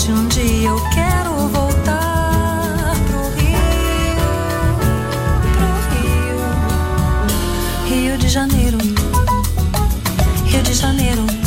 norte, um dia eu quero voltar pro Rio, pro Rio, Rio de Janeiro, Rio de Janeiro.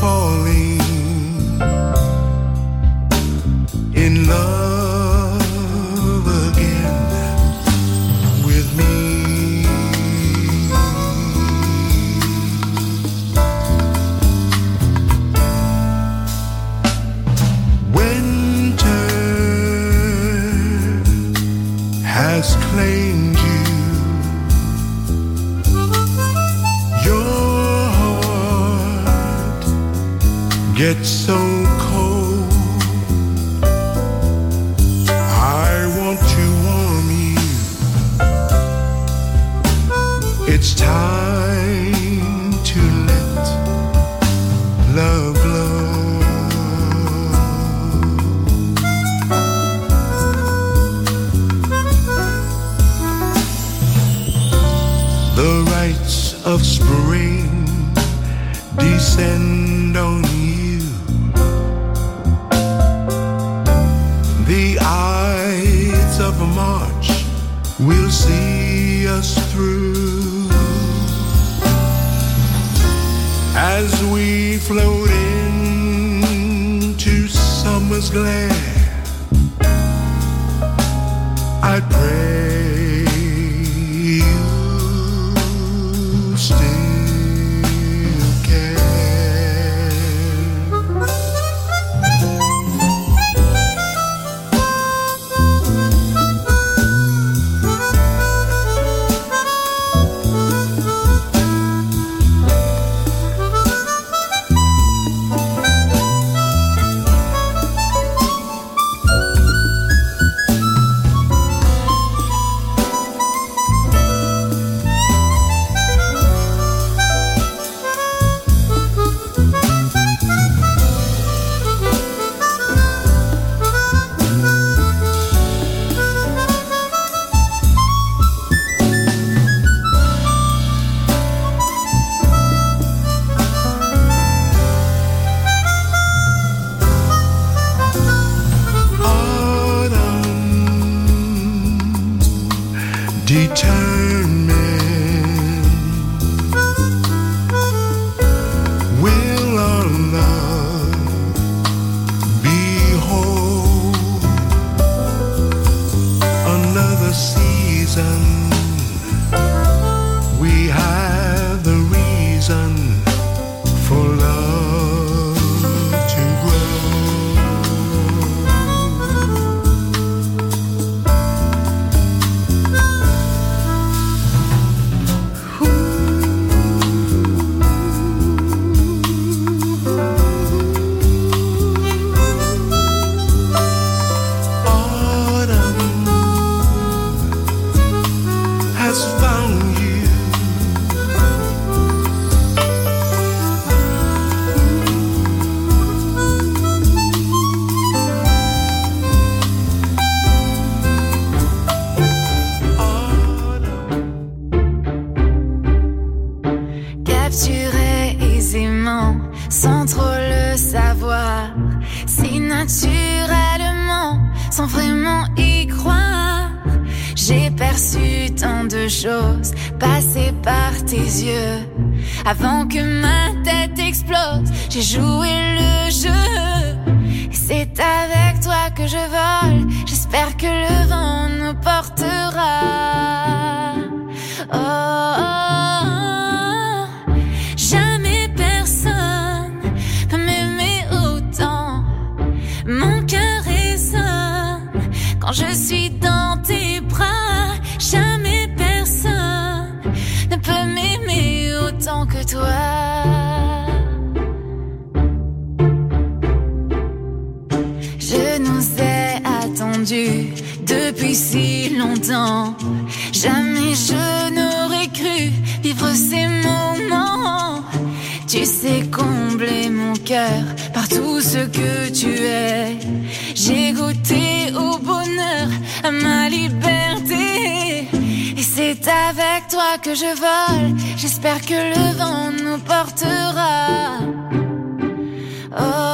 Falling J'espère que le Jamais je n'aurais cru vivre ces moments. Tu sais combler mon cœur par tout ce que tu es. J'ai goûté au bonheur, à ma liberté. Et c'est avec toi que je vole. J'espère que le vent nous portera. Oh.